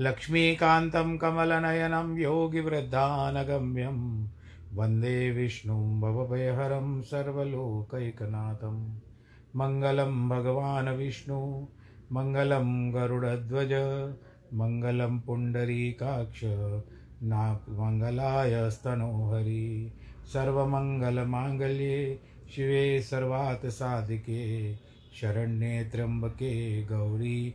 लक्ष्मीकान्तं कमलनयनं योगिवृद्धानगम्यं वंदे विष्णुं भवभयहरं सर्वलोकैकनाथं। मङ्गलं भगवान् विष्णु, मङ्गलं गरुडध्वज, मङ्गलं पुण्डरीकाक्ष नागमङ्गलाय स्तनोहरि। सर्वमङ्गलमाङ्गल्ये शिवे सर्वार्थसाधिके शरण्ये त्र्यम्बके गौरी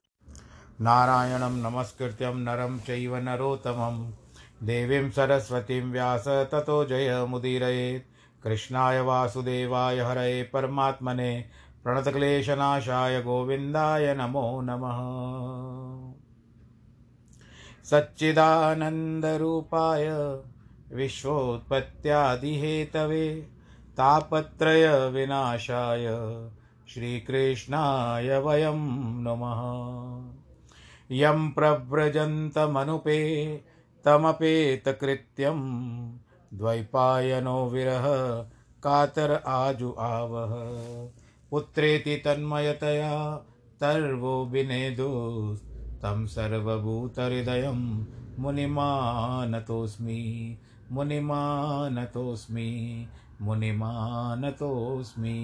नारायणं नमस्कृत्यं नरं चैव नरोत्तमं। देवीं सरस्वतीं व्यास ततो जयमुदीरयेत् कृष्णाय वासुदेवाय हरये परमात्मने। प्रणतक्लेशनाशाय गोविन्दाय नमो नमः। सच्चिदानन्दरूपाय विश्वोत्पत्त्यादिहेतवे तापत्रयविनाशाय श्रीकृष्णाय वयं नमः। यं प्रव्रजन्तमनुपे तमपेतकृत्यं द्वैपायनो विरह कातर आजु आवह। पुत्रेति तन्मयतया तर्वो विनेदुस्तं सर्वभूतहृदयं मुनिमानतोऽस्मि मुनिमानतोऽस्मि मुनिमानतोऽस्मि।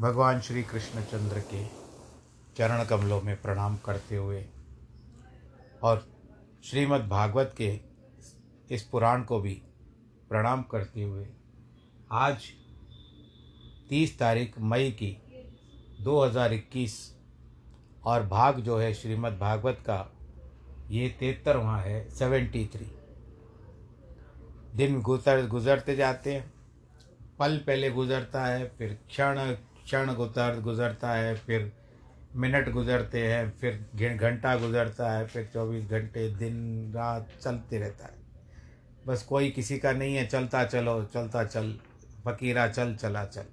भगवान श्री कृष्णचंद्र के चरण कमलों में प्रणाम करते हुए और श्रीमद् भागवत के इस पुराण को भी प्रणाम करते हुए आज तीस तारीख मई की 2021 और भाग जो है श्रीमद् भागवत का, ये तिहत्तरवां है सेवेंटी थ्री दिन गुजर गुजरते जाते हैं, पल पहले गुजरता है, फिर क्षण क्षण गुजर गुजरता है, फिर मिनट गुजरते हैं, फिर घंटा गुजरता है, फिर चौबीस घंटे दिन रात चलते रहता है। बस कोई किसी का नहीं है, चलता चलो, चलता चल, फकीरा चल, चला चल।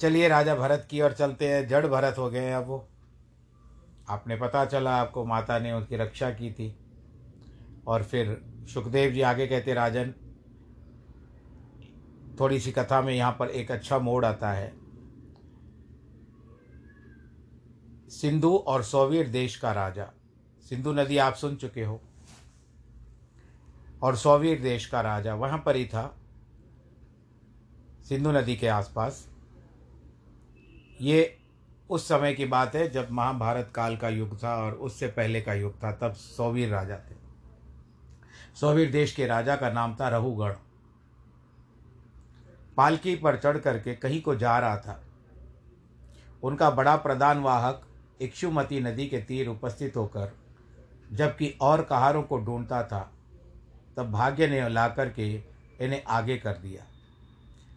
चलिए राजा भरत की ओर चलते हैं, जड़ भरत हो गए हैं अब वो। आपने पता चला, आपको माता ने उनकी रक्षा की थी। और फिर सुखदेव जी आगे कहते, राजन, थोड़ी सी कथा में यहाँ पर एक अच्छा मोड़ आता है। सिंधु और सोवियत देश का राजा। सिंधु नदी आप सुन चुके हो। और सोवियत देश का राजा वहाँ पर ही था, सिंधु नदी के आसपास। ये उस समय की बात है जब महाभारत काल का युग था और उससे पहले का युग था, तब सोवीर राजा थे। सोवीर देश के राजा का नाम था रहुगढ़ पालकी पर चढ़ करके कहीं को जा रहा था। उनका बड़ा प्रधान वाहक इक्षुमती नदी के तीर उपस्थित होकर, जबकि और कहारों को ढूंढता था, तब भाग्य ने ला करके इन्हें आगे कर दिया।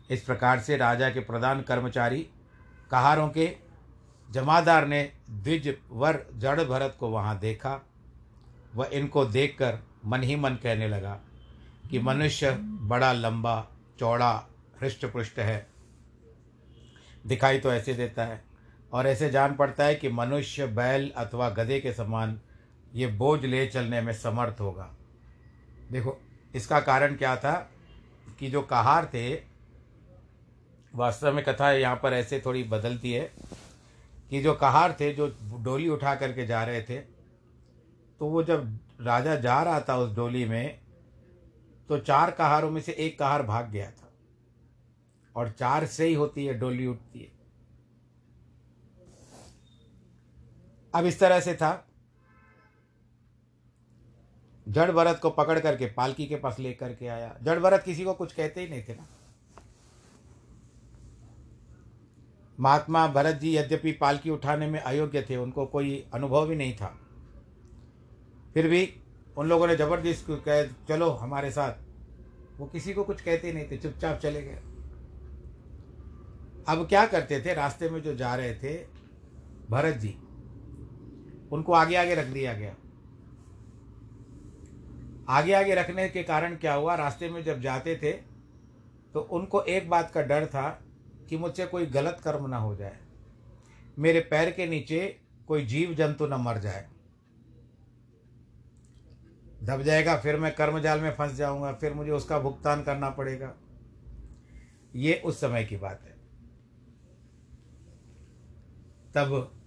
इस प्रकार से राजा के प्रधान कर्मचारी कहारों के जमादार ने द्विज वर जड़ भरत को वहाँ देखा। वह इनको देखकर मन ही मन कहने लगा कि मनुष्य बड़ा लंबा, चौड़ा हृष्ट पृष्ट है। दिखाई तो ऐसे देता है। और ऐसे जान पड़ता है कि मनुष्य, बैल अथवा गधे के समान ये बोझ ले चलने में समर्थ होगा। देखो, इसका कारण क्या था कि जो कहार थे, वास्तव में कथा यहाँ पर ऐसे थोड़ी बदलती है कि जो कहार थे, जो डोली उठा करके जा रहे थे तो वो जब राजा जा रहा था उस डोली में तो चार कहारों में से एक कहार भाग गया था। और चार से ही होती है, डोली उठती है। अब इस तरह से था। जड़ भरत को पकड़ करके, पालकी के पास लेकर के आया। जड़ भरत किसी को कुछ कहते ही नहीं थे ना। महात्मा भरत जी यद्यपि पालकी उठाने में अयोग्य थे, उनको कोई अनुभव ही नहीं था। फिर भी उन लोगों ने ज़बरदस्त कह, चलो हमारे साथ। वो किसी को कुछ कहते नहीं थे, चुपचाप चले गए। अब क्या करते थे? रास्ते में जो जा रहे थे, भरत जी। उनको आगे आगे रख दिया गया। आगे आगे रखने के कारण क्या हुआ, रास्ते में जब जाते थे तो उनको एक बात का डर था कि मुझसे कोई गलत कर्म ना हो जाए। मेरे पैर के नीचे कोई जीव जंतु न मर जाए। दब जाएगा, फिर मैं कर्म जाल में फंस जाऊँगा, फिर मुझे उसका भुगतान करना पड़ेगा। ये उस समय की बात है। तब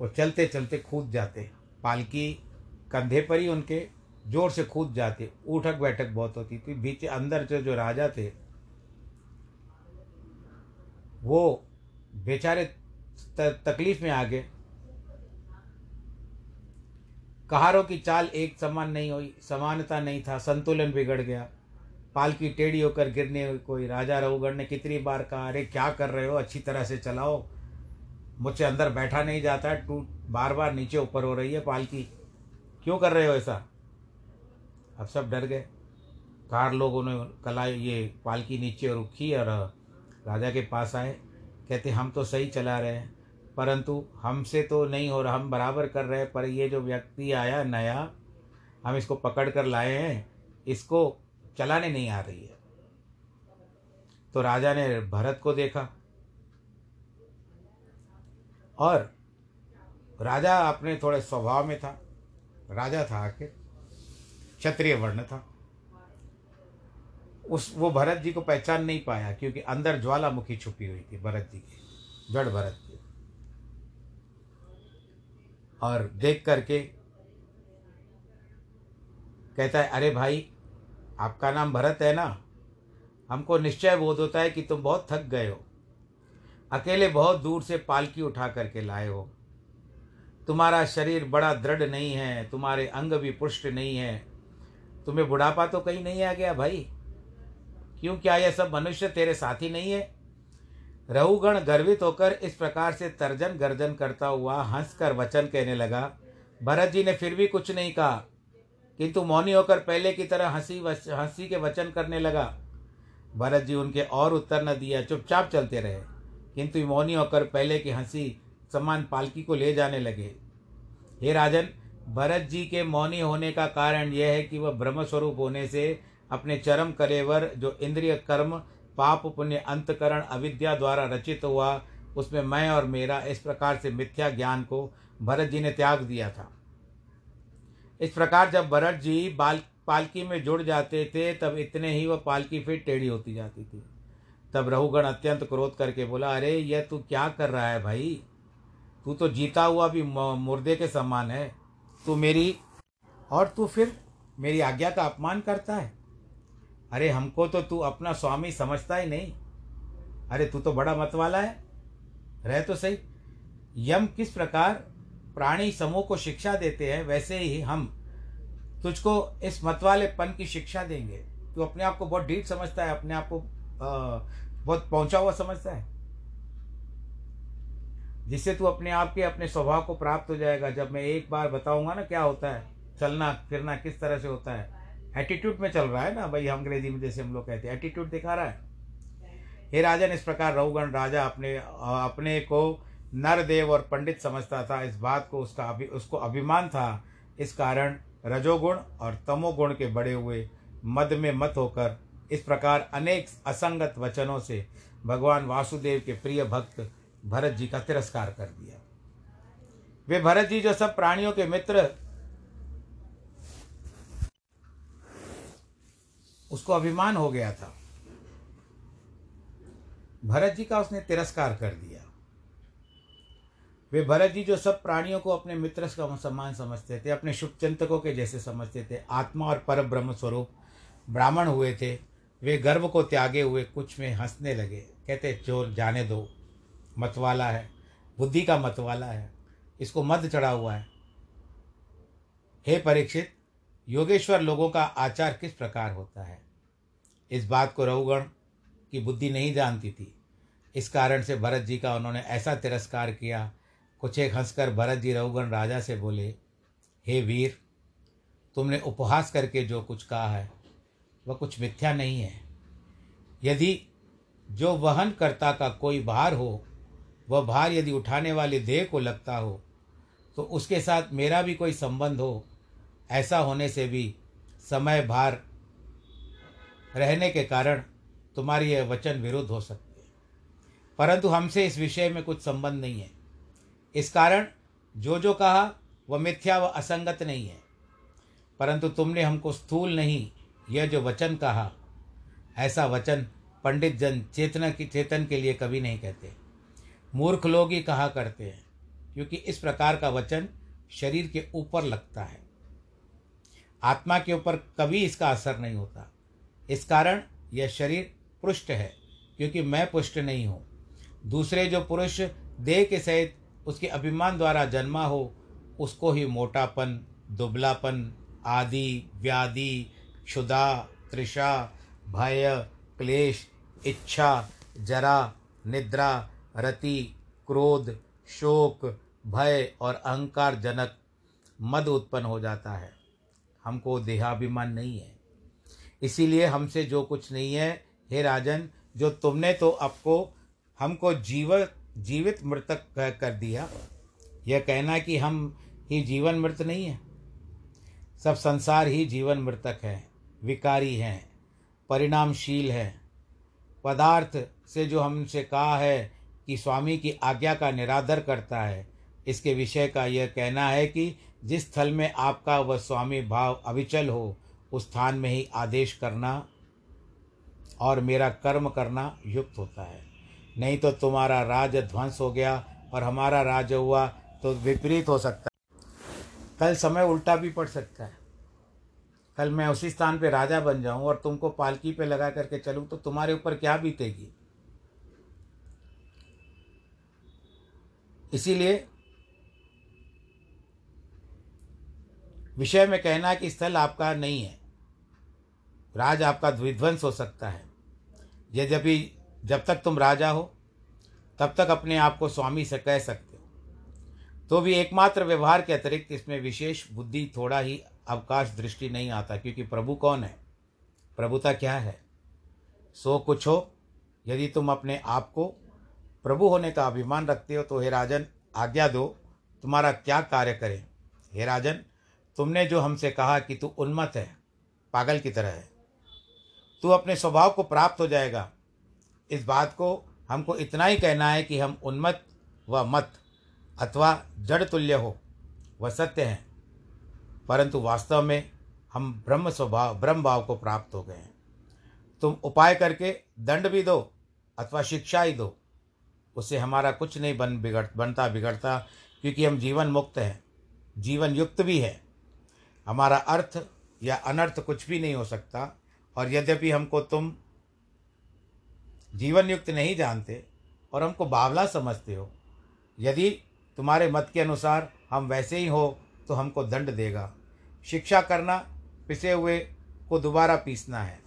वो चलते चलते कूद जाते। पालकी कंधे पर ही उनके ज़ोर से कूद जाते। उठक बैठक बहुत होती थी। बीच अंदर से जो राजा थे, वो बेचारे तकलीफ़ में आ गए। कहारों की चाल एक समान नहीं हुई, समानता नहीं था, संतुलन बिगड़ गया। पालकी टेढ़ी होकर गिरने कोई राजा रघुगढ़ ने कितनी बार कहा, अरे क्या कर रहे हो? अच्छी तरह से चलाओ। मुझसे अंदर बैठा नहीं जाता है टूट बार बार नीचे ऊपर हो रही है पालकी क्यों कर रहे हो ऐसा? अब सब डर गए। कार लोगों ने कला ये पालकी नीचे रुखी और राजा के पास आए। कहते, हम तो सही चला रहे हैं, परंतु हमसे तो नहीं हो रहा, हम बराबर कर रहे हैं, पर ये जो व्यक्ति आया नया, हम इसको पकड़ कर लाए हैं, इसको चलाने नहीं आ रही है। तो राजा ने भरत को देखा। और राजा अपने थोड़े स्वभाव में था। राजा था आखिर। क्षत्रिय वर्ण था। उस, वो भरत जी को पहचान नहीं पाया क्योंकि अंदर ज्वालामुखी छुपी हुई थी भरत जी की, जड़ भरत की और देख करके कहता है, अरे भाई, आपका नाम भरत है ना? हमको निश्चय बोध होता है कि तुम बहुत थक गए हो। अकेले बहुत दूर से पालकी उठा करके लाए हो। तुम्हारा शरीर बड़ा दृढ़ नहीं है, तुम्हारे अंग भी पुष्ट नहीं है। तुम्हें बुढ़ापा तो कहीं नहीं आ गया भाई? क्यों क्या यह सब मनुष्य तेरे साथी नहीं है? रहुगण गर्वित होकर इस प्रकार से तर्जन गर्जन करता हुआ हंसकर वचन कहने लगा, भरत जी ने फिर भी कुछ नहीं कहा, किंतु मौनी होकर पहले की तरह हँसी हँसी के वचन करने लगा। भरत जी उनके और उत्तर न दिया चुपचाप चलते रहे। किंतु मौनी होकर पहले की हँसी समान पालकी को ले जाने लगे। हे राजन, भरत जी के मौनी होने का कारण यह है कि वह ब्रह्मस्वरूप होने से अपने चरम कलेवर, जो इंद्रिय कर्म, पाप, पुण्य, अंतकरण, अविद्या द्वारा रचित हुआ, उसमें मैं और मेरा इस प्रकार से मिथ्या ज्ञान को भरत जी ने त्याग दिया था। इस प्रकार जब भरत जी बाल, पालकी में जुड़ जाते थे, तब इतने ही वह पालकी फिर टेढ़ी होती जाती थी। तब रहुगण अत्यंत क्रोध करके बोला, अरे, यह तू क्या कर रहा है भाई? तू तो जीता हुआ भी मुर्दे के समान है। तू मेरी, और तू फिर मेरी आज्ञा का अपमान करता है? अरे, हमको तो तू अपना स्वामी समझता ही नहीं। अरे, तू तो बड़ा मत वाला है। रह तो सही। यम किस प्रकार प्राणी समूह को शिक्षा देते हैं, वैसे ही हम तुझको इस मतवालेपन की शिक्षा देंगे। तू अपने आप को बहुत डीट समझता है, अपने आप को बहुत पहुँचा हुआ समझता है? जिससे तू अपने आप के, अपने स्वभाव को प्राप्त हो जाएगा। जब मैं एक बार बताऊँगा ना क्या होता है, चलना, फिरना किस तरह से होता है। एटीट्यूड में चल रहा है ना? भाई अंग्रेज़ी में जैसे हम लोग कहते हैं एटीट्यूड दिखा रहा है। हे राजन इस प्रकार रघुगण, राजा अपने अपने को नरदेव और पंडित समझता था। इस बात को उसका अभि, उसको अभिमान था। इस कारण रजोगुण और तमोगुण के बड़े हुए मद में मत होकर इस प्रकार अनेक असंगत वचनों से भगवान वासुदेव के प्रिय भक्त भरत जी का तिरस्कार कर दिया। वे भरत जी जो सब प्राणियों के मित्र उसको अभिमान हो गया था। भरत जी का उसने तिरस्कार कर दिया। वे भरत जी जो सब प्राणियों को अपने मित्र का सम्मान समझते थे, अपने शुभ चिंतकों के जैसे समझते थे, आत्मा और पर ब्रह्म स्वरूप ब्राह्मण हुए थे वे गर्व को त्यागे हुए कुछ में हंसने लगे। कहते, चोर, जाने दो। मतवाला है। बुद्धि का मतवाला है। इसको मद चढ़ा हुआ है। हे परीक्षित, योगेश्वर लोगों का आचार किस प्रकार होता है? इस बात को रघुगण की बुद्धि नहीं जानती थी। इस कारण से भरत जी का उन्होंने ऐसा तिरस्कार किया। कुछ एक हंसकर भरत जी रघुगण राजा से बोले, हे वीर, तुमने उपहास करके जो कुछ कहा है वह कुछ मिथ्या नहीं है। यदि जो वहन करता का कोई भार हो, वह भार यदि उठाने वाले देह को लगता हो तो उसके साथ मेरा भी कोई संबंध हो, ऐसा होने से भी समय भार रहने के कारण तुम्हारी यह वचन विरुद्ध हो सकते हैं। परंतु हमसे इस विषय में कुछ संबंध नहीं है। इस कारण जो जो कहा, वह मिथ्या व असंगत नहीं है। परंतु तुमने हमको स्थूल नहीं यह जो वचन कहा, ऐसा वचन पंडित जन चेतना की, चेतन के लिए कभी नहीं कहते। मूर्ख लोग ही कहा करते हैं, क्योंकि इस प्रकार का वचन शरीर के ऊपर लगता है। आत्मा के ऊपर कभी इसका असर नहीं होता। इस कारण यह शरीर पुष्ट है, क्योंकि मैं पुष्ट नहीं हूँ। दूसरे जो पुरुष देह के सहित उसके अभिमान द्वारा जन्मा हो, उसको ही मोटापन, दुबलापन आदि, व्याधि क्षुदा तृषा, भय, क्लेश, इच्छा, जरा, निद्रा, रति, क्रोध, शोक, भय और अहंकार जनक मद उत्पन्न हो जाता है। हमको देहाभिमान नहीं है। इसीलिए हमसे जो कुछ नहीं है, हे राजन, जो तुमने तो आपको, हमको जीव, जीवित मृतक कर दिया। यह कहना कि हम ही जीवन मृत नहीं है। सब संसार ही जीवन मृतक है। विकारी हैं, परिणामशील है। पदार्थ से जो हमसे कहा है कि स्वामी की आज्ञा का निरादर करता है, इसके विषय का यह कहना है कि जिस स्थल में आपका वह स्वामी भाव अविचल हो, उस स्थान में ही आदेश करना और मेरा कर्म करना युक्त होता है। नहीं तो तुम्हारा राज ध्वंस हो गया और हमारा राज हुआ तो विपरीत हो सकता है। कल समय उल्टा भी पड़ सकता है। कल मैं उसी स्थान पे राजा बन जाऊँ और तुमको पालकी पे लगा करके चलूँ तो तुम्हारे ऊपर क्या बीतेगी? इसीलिए विषय में कहना कि स्थल आपका नहीं है, राज आपका विध्वंस हो सकता है। यद्यपि जब तक तुम राजा हो, तब तक अपने आप को स्वामी से कह सकते हो। तो भी एकमात्र व्यवहार के अतिरिक्त इसमें विशेष बुद्धि थोड़ा ही अवकाश दृष्टि नहीं आता, क्योंकि प्रभु कौन है? प्रभुता क्या है? सो कुछ हो, यदि तुम अपने आप को प्रभु होने का अभिमान रखते हो तो हे राजन, आज्ञा दो, तुम्हारा क्या कार्य करें? हे राजन, तुमने जो हमसे कहा कि तू उन्मत है, पागल की तरह है, तू अपने स्वभाव को प्राप्त हो जाएगा। इस बात को हमको इतना ही कहना है कि हम उन्मत व मत अथवा जड़ तुल्य हो, वह सत्य है। परंतु वास्तव में हम ब्रह्म स्वभाव, ब्रह्म भाव को प्राप्त हो गए हैं। तुम उपाय करके दंड भी दो अथवा शिक्षा ही दो। उससे हमारा कुछ नहीं बन बिगड़, बनता बिगड़ता, क्योंकि हम जीवन मुक्त हैं। जीवन युक्त भी है। हमारा अर्थ या अनर्थ कुछ भी नहीं हो सकता, और यद्यपि हमको तुम जीवन युक्त नहीं जानते और हमको बावला समझते हो, यदि तुम्हारे मत के अनुसार हम वैसे ही हो तो हमको दंड देगा। शिक्षा करना, पिसे हुए को दोबारा पीसना है,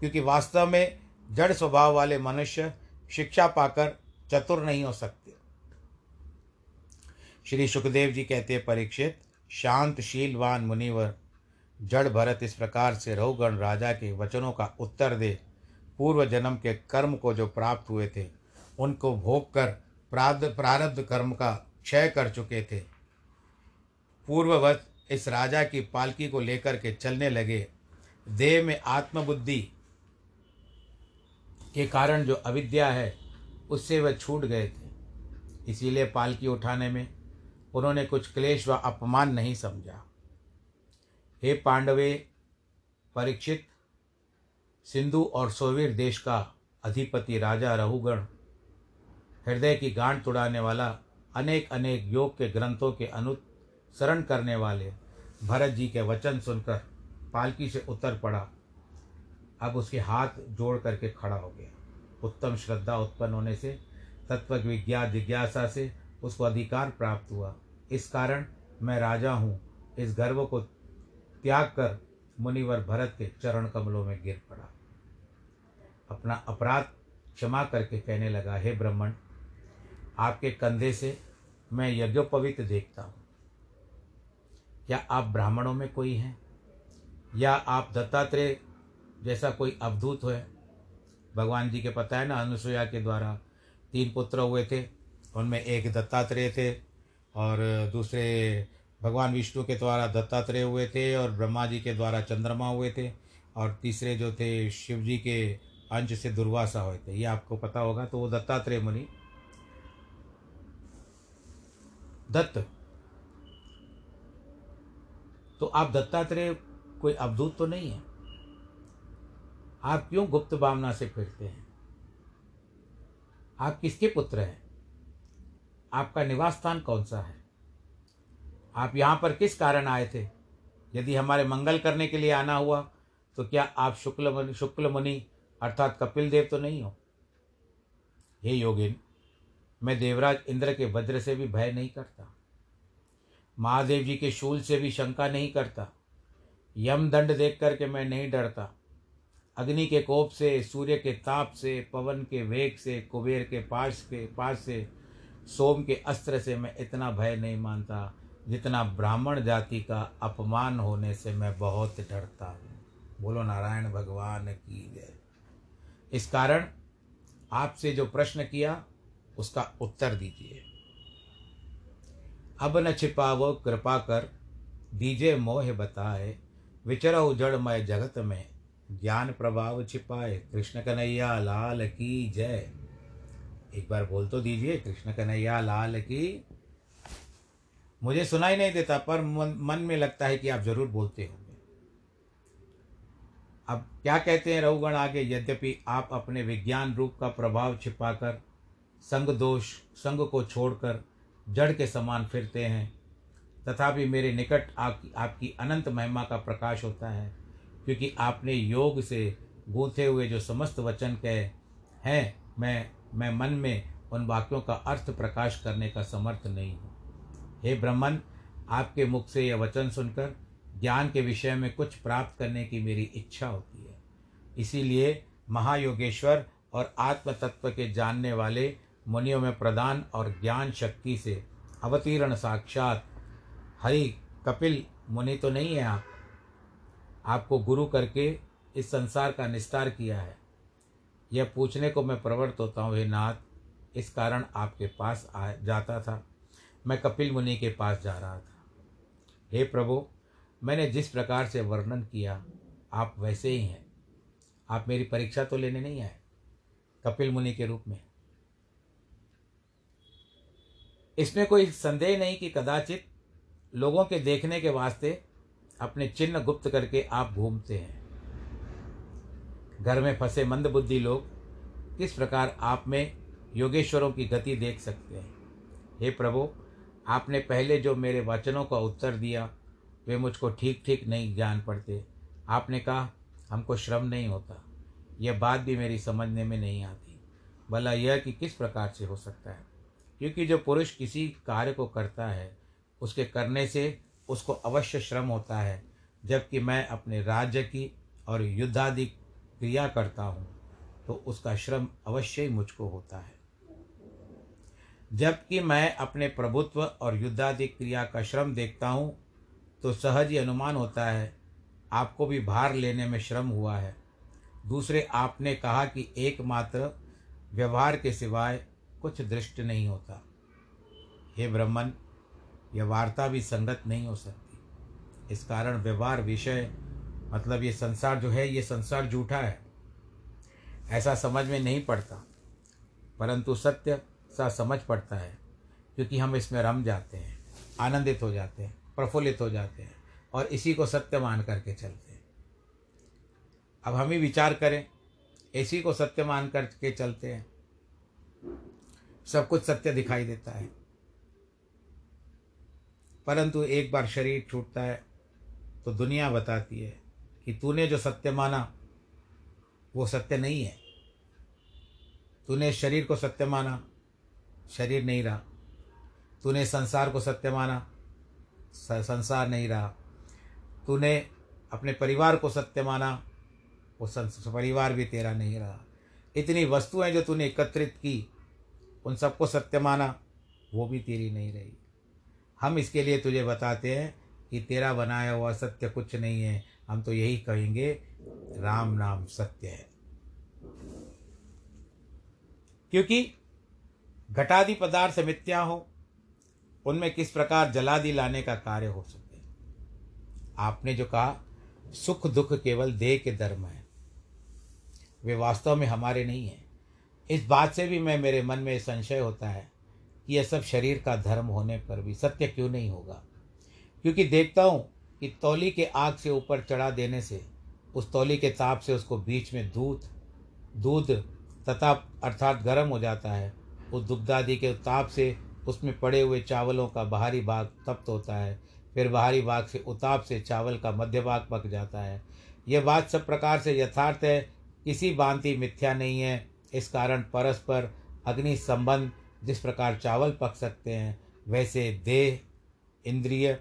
क्योंकि वास्तव में जड़ स्वभाव वाले मनुष्य शिक्षा पाकर चतुर नहीं हो सकते। श्री सुखदेव जी कहते हैं, परीक्षित शांत शीलवान मुनिवर, जड़ भरत इस प्रकार से रहुगण राजा के वचनों का उत्तर दे। पूर्व जन्म के कर्म को जो प्राप्त हुए थे, उनको भोग कर प्रारब्ध कर्म का क्षय कर चुके थे। पूर्ववत इस राजा की पालकी को लेकर के चलने लगे। देह में आत्मबुद्धि के कारण जो अविद्या है, उससे वह छूट गए थे। इसीलिए पालकी उठाने में उन्होंने कुछ क्लेश व अपमान नहीं समझा। हे पांडवे, परीक्षित, सिंधु और सोवीर देश का अधिपति राजा, रहुगण, हृदय की गांठ तुड़ाने वाला अनेक अनेक योग के ग्रंथों के अनुसरण करने वाले। भरत जी के वचन सुनकर पालकी से उतर पड़ा। अब उसके हाथ जोड़ करके खड़ा हो गया। उत्तम श्रद्धा उत्पन्न होने से तत्व विज्ञा जिज्ञासा से उसको अधिकार प्राप्त हुआ। इस कारण मैं राजा हूँ। इस गर्व को त्याग कर मुनिवर भरत के चरण कमलों में गिर पड़ा। अपना अपराध क्षमा करके कहने लगा, हे ब्राह्मण, आपके कंधे से मैं यज्ञोपवित देखता हूँ। क्या आप ब्राह्मणों में कोई हैं, या आप दत्तात्रेय जैसा कोई अवधूत हो, भगवान जी के पता है ना अनुसुया के द्वारा तीन पुत्र हुए थे, उनमें एक दत्तात्रेय थे और दूसरे भगवान विष्णु के द्वारा दत्तात्रेय हुए थे और ब्रह्मा जी के द्वारा चंद्रमा हुए थे और तीसरे जो थे शिव जी के अंश से दुर्वासा हुए थे। ये आपको पता होगा तो वो दत्तात्रेय मुनि। दत्त तो आप दत्तात्रेय कोई अवधूत तो नहीं है? आप क्यों गुप्त भावना से फिरते हैं? आप किसके पुत्र हैं? आपका निवास स्थान कौन सा है? आप यहाँ पर किस कारण आए थे? यदि हमारे मंगल करने के लिए आना हुआ तो क्या आप शुक्ल मुनि शुक्ल मुनि अर्थात कपिल देव तो नहीं हो? हे योगिन, मैं देवराज इंद्र के वज्र से भी भय नहीं करता। महादेव जी के शूल से भी शंका नहीं करता। यम दंड देख करके मैं नहीं डरता। अग्नि के कोप से, सूर्य के ताप से, पवन के वेग से, कुबेर के पास के पास से, सोम के अस्त्र से मैं इतना भय नहीं मानता जितना ब्राह्मण जाति का अपमान होने से मैं बहुत डरता हूँ। बोलो, नारायण भगवान की जय। इस कारण आपसे जो प्रश्न किया, उसका उत्तर दीजिए। अब न छिपावो कृपा कर दीजे मोह बताए विचरऊ जड़मय जगत में ज्ञान प्रभाव छिपाए कृष्ण कन्हैया लाल की जय। एक बार बोल तो दीजिए कृष्ण कन्हैया लाल की। मुझे सुनाई नहीं देता पर मन, में लगता है कि आप ज़रूर बोलते होंगे। अब क्या कहते हैं रघुगण आगे यद्यपि आप अपने विज्ञान रूप का प्रभाव छिपाकर संग दोष संग को छोड़कर जड़ के समान फिरते हैं। तथापि मेरे निकट आपकी आपकी अनंत महिमा का प्रकाश होता है, क्योंकि आपने योग से गूंथे हुए जो समस्त वचन कहे हैं, मैं मैं मन में उन वाक्यों का अर्थ प्रकाश करने का समर्थ नहीं हूँ। हे ब्रह्मन, आपके मुख से यह वचन सुनकर ज्ञान के विषय में कुछ प्राप्त करने की मेरी इच्छा होती है। इसीलिए महायोगेश्वर और आत्म तत्व के जानने वाले मुनियों में प्रदान और ज्ञान शक्ति से अवतीर्ण साक्षात। हरि, कपिल, मुनि तो नहीं है आप? आपको गुरु करके इस संसार का निस्तार किया है। यह पूछने को मैं प्रवृत्त होता हूँ, हे नाथ। इस कारण आपके पास आ जाता था। मैं कपिल मुनि के पास जा रहा था। हे प्रभु, मैंने जिस प्रकार से वर्णन किया, आप वैसे ही हैं। आप मेरी परीक्षा तो लेने नहीं आए? कपिल मुनि के रूप में। इसमें कोई संदेह नहीं कि कदाचित लोगों के देखने के वास्ते अपने चिन्ह गुप्त करके आप घूमते हैं। घर में फंसे मंदबुद्धि लोग किस प्रकार आप में योगेश्वरों की गति देख सकते हैं? हे प्रभु, आपने पहले जो मेरे वचनों का उत्तर दिया, वे मुझको ठीक ठीक नहीं जान पड़ते। आपने कहा, हमको श्रम नहीं होता। यह बात भी मेरी समझने में नहीं आती। भला यह कि किस प्रकार से हो सकता है? क्योंकि जो पुरुष किसी कार्य को करता है, उसके करने से उसको अवश्य श्रम होता है, जबकि मैं अपने राज्य की और युद्धादि क्रिया करता हूँ तो उसका श्रम अवश्य ही मुझको होता है। जबकि मैं अपने प्रभुत्व और युद्धादि क्रिया का श्रम देखता हूँ तो सहज ही अनुमान होता है, आपको भी भार लेने में श्रम हुआ है। दूसरे, आपने कहा कि एकमात्र व्यवहार के सिवाय कुछ दृष्ट नहीं होता। हे ब्रह्मन यह वार्ता भी संगत नहीं हो सकती। इस कारण व्यवहार विषय मतलब ये संसार जो है, ये संसार झूठा है। ऐसा समझ में नहीं पड़ता। परंतु सत्य सा समझ पड़ता है, क्योंकि हम इसमें रम जाते हैं, आनंदित हो जाते हैं, प्रफुल्लित हो जाते हैं, और इसी को सत्य मान करके चलते हैं। अब हम ही विचार करें, इसी को सत्य मान करके चलते हैं। सब कुछ सत्य दिखाई देता है। परंतु एक बार शरीर छूटता है तो दुनिया बताती है कि तूने जो सत्य माना, वो सत्य नहीं है। तूने शरीर को सत्य माना, शरीर नहीं रहा। तूने संसार को सत्य माना संसार नहीं रहा। तूने अपने परिवार को सत्य माना, वो परिवार भी तेरा नहीं रहा। इतनी वस्तुएँ जो तूने एकत्रित की उन सबको सत्य माना, वो भी तेरी नहीं रही। हम इसके लिए तुझे बताते हैं कि तेरा बनाया हुआ सत्य कुछ नहीं है। हम तो यही कहेंगे, राम नाम सत्य है। क्योंकि घटादि पदार्थ मिथ्या हो, उनमें किस प्रकार जलादि लाने का कार्य हो सके आपने जो कहा, सुख दुख केवल देह के धर्म है। वे वास्तव में हमारे नहीं हैं। इस बात से भी मैं, मेरे मन में संशय होता है कि यह सब शरीर का धर्म होने पर भी सत्य क्यों नहीं होगा? क्योंकि देखता हूँ कि तौली के आग से ऊपर चढ़ा देने से, उस तौली के ताप से उसको बीच में दूध दूध तथा अर्थात गर्म हो जाता है। उस दुग्धादि के ताप से उसमें पड़े हुए चावलों का बाहरी भाग तप्त होता है, फिर बाहरी भाग से उताप से चावल का मध्य भाग पक जाता है। यह बात सब प्रकार से यथार्थ है, किसी भांति मिथ्या नहीं है। इस कारण परस्पर अग्नि संबंध जिस प्रकार चावल पक सकते हैं, वैसे देह, इंद्रिय,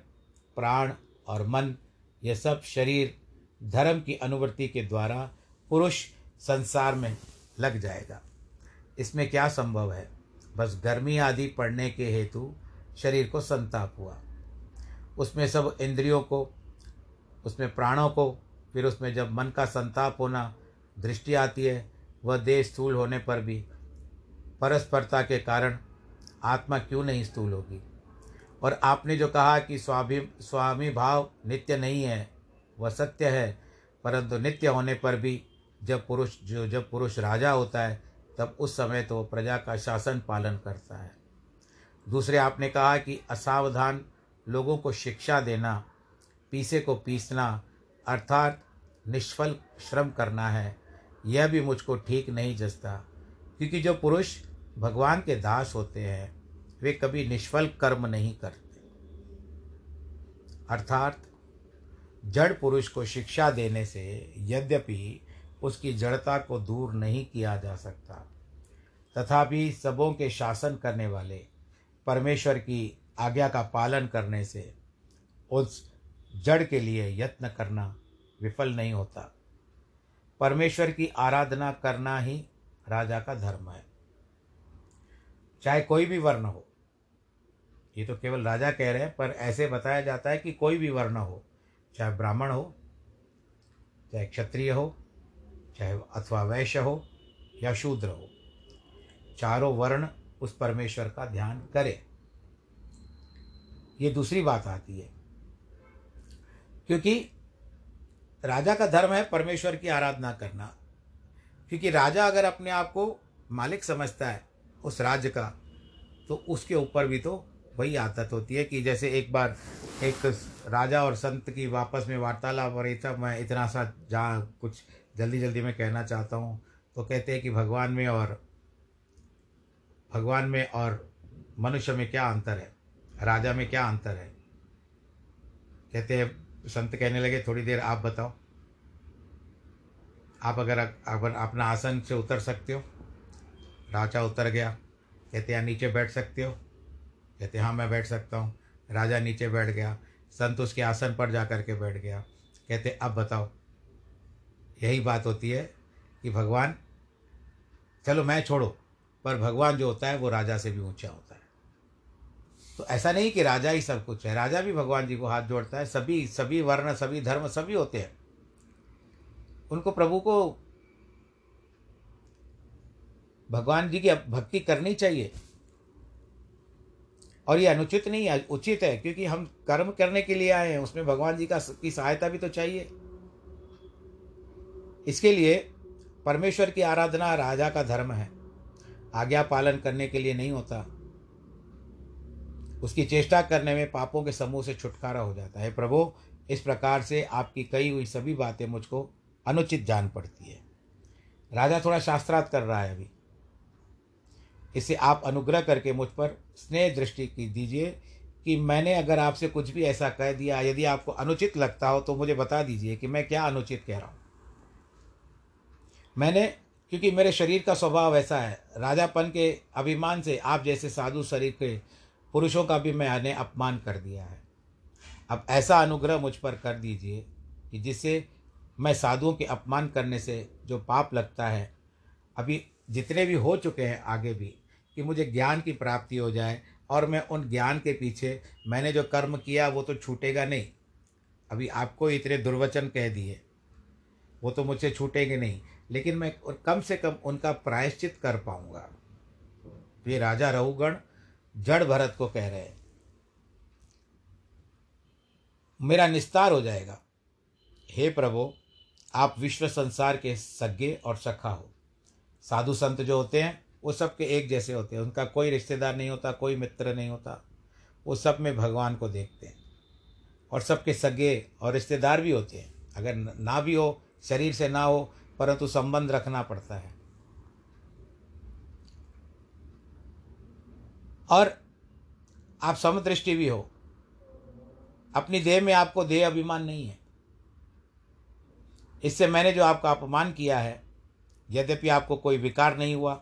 प्राण और मन यह सब शरीर धर्म की अनुवृत्ति के द्वारा पुरुष संसार में लग जाएगा। इसमें क्या संभव है? बस गर्मी आदि पड़ने के हेतु शरीर को संताप हुआ। उसमें सब इंद्रियों को, उसमें प्राणों को, फिर उसमें जब मन का संताप होना दृष्टि आती है वह देह स्थूल होने पर भी परस्परता के कारण आत्मा क्यों नहीं स्थूल होगी? और आपने जो कहा कि स्वाभी, स्वामी भाव नित्य नहीं है, वह सत्य है, परंतु नित्य होने पर भी जब पुरुष, जो, जब पुरुष राजा होता है, तब उस समय तो प्रजा का शासन पालन करता है। दूसरे आपने कहा कि असावधान लोगों को शिक्षा देना, पीसे को पीसना, अर्थात निष्फल श्रम करना है। यह भी मुझको ठीक नहीं जसता। क्योंकि जो पुरुष भगवान के दास होते हैं, वे कभी निष्फल कर्म नहीं करते। अर्थात, जड़ पुरुष को शिक्षा देने से यद्यपि उसकी जड़ता को दूर नहीं किया जा सकता, तथापि सबों के शासन करने वाले, परमेश्वर की आज्ञा का पालन करने से उस जड़ के लिए यत्न करना विफल नहीं होता। परमेश्वर की आराधना करना ही राजा का धर्म है। चाहे कोई भी वर्ण हो। ये तो केवल राजा कह रहे हैं, पर ऐसे बताया जाता है कि कोई भी वर्ण हो, चाहे ब्राह्मण हो, चाहे क्षत्रिय हो, चाहे अथवा वैश्य हो या शूद्र हो, चारों वर्ण उस परमेश्वर का ध्यान करे। ये दूसरी बात आती है, क्योंकि राजा का धर्म है परमेश्वर की आराधना करना। क्योंकि राजा अगर अपने आप को मालिक समझता है उस राज्य का तो उसके ऊपर भी तो वही आदत होती है कि जैसे एक बार एक राजा और संत की वापस में वार्तालाप और था, मैं इतना सा जहाँ कुछ जल्दी जल्दी में कहना चाहता हूँ। तो कहते हैं कि भगवान में और, भगवान में और मनुष्य में क्या अंतर है? राजा में क्या अंतर है? कहते हैं संत कहने लगे, थोड़ी देर आप बताओ। आप अगर अपना आसन से उतर सकते हो, राजा उतर गया, कहते हैं नीचे बैठ सकते हो? कहते हाँ मैं बैठ सकता हूँ। राजा नीचे बैठ गया, संत उसके आसन पर जा कर के बैठ गया। कहते, अब बताओ। यही बात होती है कि भगवान, चलो, मैं छोड़ो। पर भगवान जो होता है, वो राजा से भी ऊँचा होता है। तो ऐसा नहीं कि राजा ही सब कुछ है। राजा भी भगवान जी को हाथ जोड़ता है, सभी सभी वर्ण, सभी धर्म, सभी होते हैं। उनको प्रभु को भगवान जी की भक्ति करनी चाहिए। और ये अनुचित नहीं है, उचित है, क्योंकि हम कर्म करने के लिए आए हैं, उसमें भगवान जी का की सहायता भी तो चाहिए। इसके लिए परमेश्वर की आराधना राजा का धर्म है। आज्ञा पालन करने के लिए नहीं होता। उसकी चेष्टा करने में पापों के समूह से छुटकारा हो जाता है। प्रभु, इस प्रकार से आपकी कही हुई सभी बातें मुझको अनुचित जान पड़ती है। राजा थोड़ा शास्त्रार्थ कर रहा है अभी। इसे आप अनुग्रह करके मुझ पर स्नेह दृष्टि की दीजिए कि मैंने अगर आपसे कुछ भी ऐसा कह दिया, यदि आपको अनुचित लगता हो तो मुझे बता दीजिए कि मैं क्या अनुचित कह रहा हूँ। मैंने, क्योंकि मेरे शरीर का स्वभाव ऐसा है, राजापन के अभिमान से आप जैसे साधु शरीर के पुरुषों का भी मैंने अपमान कर दिया है। अब ऐसा अनुग्रह मुझ पर कर दीजिए कि जिससे मैं साधुओं के अपमान करने से जो पाप लगता है, अभी जितने भी हो चुके हैं आगे भी, कि मुझे ज्ञान की प्राप्ति हो जाए और मैं उन ज्ञान के पीछे मैंने जो कर्म किया वो तो छूटेगा नहीं। अभी आपको इतने दुर्वचन कह दिए, वो तो मुझसे छूटेंगे नहीं, लेकिन मैं कम से कम उनका प्रायश्चित कर पाऊँगा। ये राजा रहुगण जड़ भरत को कह रहे हैं, मेरा निस्तार हो जाएगा। हे प्रभु, आप विश्व संसार के सज्ञे और सखा हो। साधु संत जो होते हैं, वो सबके एक जैसे होते हैं। उनका कोई रिश्तेदार नहीं होता, कोई मित्र नहीं होता। वो सब में भगवान को देखते हैं। और सबके सगे और रिश्तेदार भी होते हैं। अगर ना भी हो, शरीर से ना हो, परंतु संबंध रखना पड़ता है। और आप समदृष्टि भी हो। अपनी देह में आपको देह अभिमान नहीं है। इससे मैंने जो आपका अपमान किया है, यद्यपि आपको कोई विकार नहीं हुआ,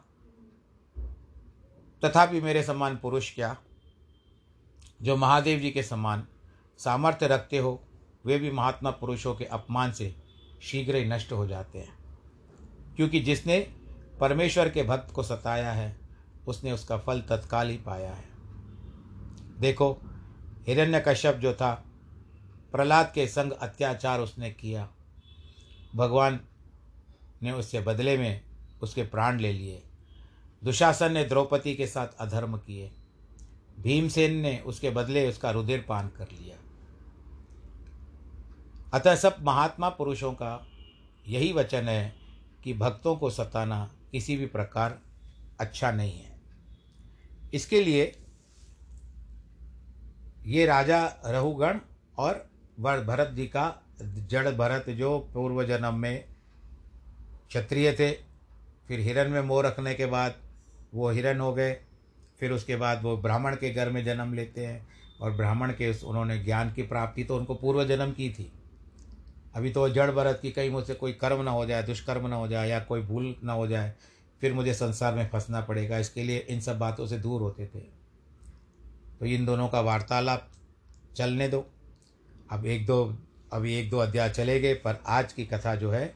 तथापि मेरे समान पुरुष क्या? जो महादेव जी के समान सामर्थ्य रखते हो, वे भी महात्मा पुरुषों के अपमान से शीघ्र ही नष्ट हो जाते हैं। क्योंकि जिसने परमेश्वर के भक्त को सताया है उसने उसका फल तत्काल ही पाया है। देखो, हिरण्यकश्यप जो था, प्रहलाद के संग अत्याचार उसने किया। भगवान ने उससे बदले में उसके प्राण ले लिए। दुशासन ने द्रौपदी के साथ अधर्म किए। भीमसेन ने उसके बदले उसका रुधिर पान कर लिया। अतः सब महात्मा पुरुषों का यही वचन है कि भक्तों को सताना किसी भी प्रकार अच्छा नहीं है। इसके लिए ये राजा रहुगण और भरत जी का जड़ भरत जो पूर्व जन्म में क्षत्रिय थे, फिर हिरण में मोह रखने के बाद वो हिरण हो गए, फिर उसके बाद वो ब्राह्मण के घर में जन्म लेते हैं और ब्राह्मण के उस उन्होंने ज्ञान की प्राप्ति तो उनको पूर्व जन्म की थी। अभी तो जड़ भरत की कहीं मुझसे कोई कर्म ना हो जाए, दुष्कर्म ना हो जाए या कोई भूल ना हो जाए फिर मुझे संसार में फंसना पड़ेगा, इसके लिए इन सब बातों से दूर होते थे। तो इन दोनों का वार्तालाप, चलने दो। अब एक दो अभी एक दो अध्याय चले गए, पर आज की कथा जो है,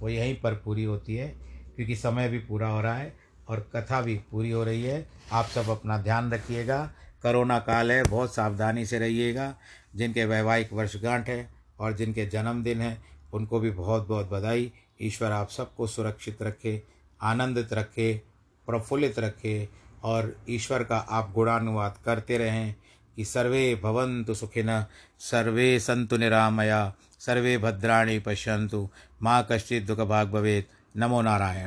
वो यहीं पर पूरी होती है, क्योंकि समय भी पूरा हो रहा है और कथा भी पूरी हो रही है। आप सब अपना ध्यान रखिएगा। करोना काल है, बहुत सावधानी से रहिएगा। जिनके वैवाहिक वर्षगांठ है और जिनके जन्मदिन है, उनको भी बहुत बहुत बधाई। ईश्वर आप सबको सुरक्षित रखे। आनंदित रखे, प्रफुल्लित रखे और ईश्वर का आप गुणानुवाद करते रहें कि सर्वे भवन्तु सुखिन सर्वे संतु निरामया, सर्वे भद्राणी पश्यंतु माँ कश्चि दुख भाग भवे नमो नारायण।